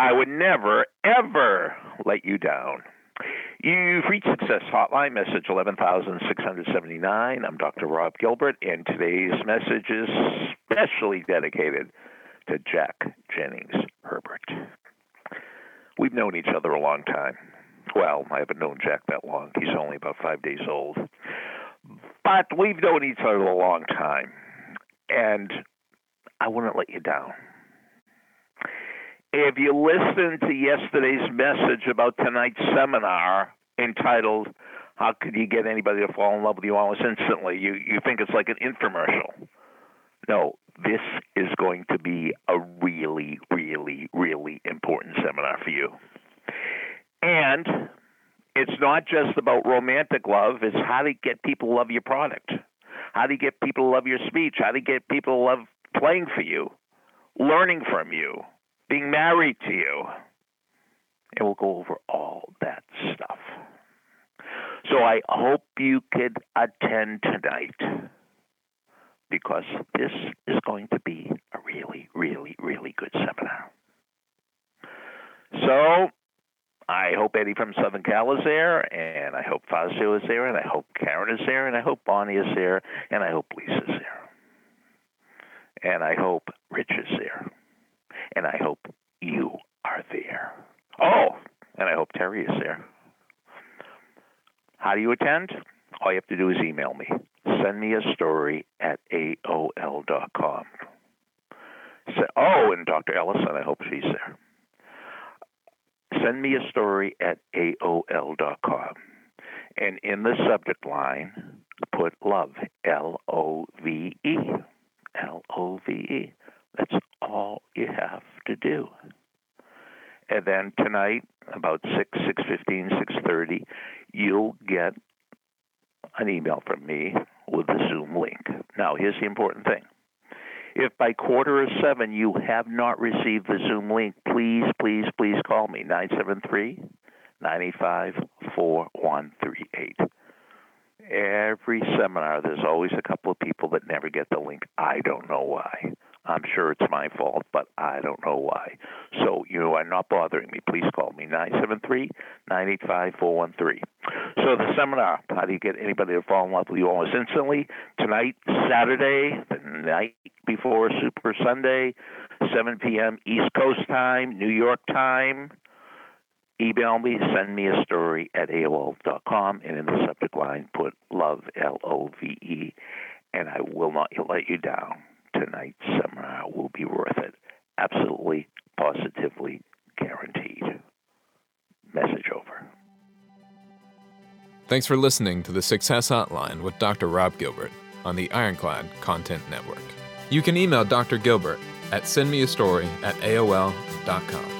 I would never, ever let you down. You've reached Success Hotline, message 11679. I'm Dr. Rob Gilbert, and today's message is specially dedicated to Jack Jennings Herbert. We've known each other a long time. Well, I haven't known Jack that long. He's only about five days old. But we've known each other a long time. And I wouldn't let you down. If you listen to yesterday's message about tonight's seminar entitled How Could You Get Anybody to Fall in Love with You Almost Instantly, you, you think it's like an infomercial. No, this is going to be a really, really, really important seminar for you. And it's not just about romantic love, it's how to get people to love your product. How you get people to love your speech? How you get people to love playing for you, learning from you, being married to you? And we'll go over all that stuff. So I hope you could attend tonight because this is going to be a really, really, really good seminar. So I hope Eddie from Southern Cal is there, and I hope Fazio is there, and I hope Karen is there, and I hope Bonnie is there, and I hope Lisa's there. And I hope Rich is there. And I hope you are there. Oh, and I hope Terry is there. How do you attend? All you have to do is email me. Send me a story at AOL.com. So, oh, and Dr. Ellison, I hope she's there send me a story at AOL.com. And in the subject line, put love, L O V E. L O V E. That's all you have to do. And then tonight, about 6, 6.15, 6.30, you'll get an email from me with the Zoom link. Now, here's the important thing. If by quarter of seven you have not received the Zoom link, please, please, please call me 973 985 4138. Every seminar, there's always a couple of people that never get the link. I don't know why. I'm sure it's my fault, but I don't know why. So you are not bothering me. Please call me 973 985 4138. So the seminar, how do you get anybody to fall in love with you almost instantly? Tonight, Saturday, the night before Super Sunday, 7 p.m. East Coast time, New York time. Email me, send me a story at AOL.com, and in the subject line put love, L O V E, and I will not let you down. Tonight's seminar will be worth it. Absolutely, positively guaranteed. Message over. Thanks for listening to the Success Hotline with Dr. Rob Gilbert on the Ironclad Content Network. You can email Dr. Gilbert at sendmeastory at AOL.com.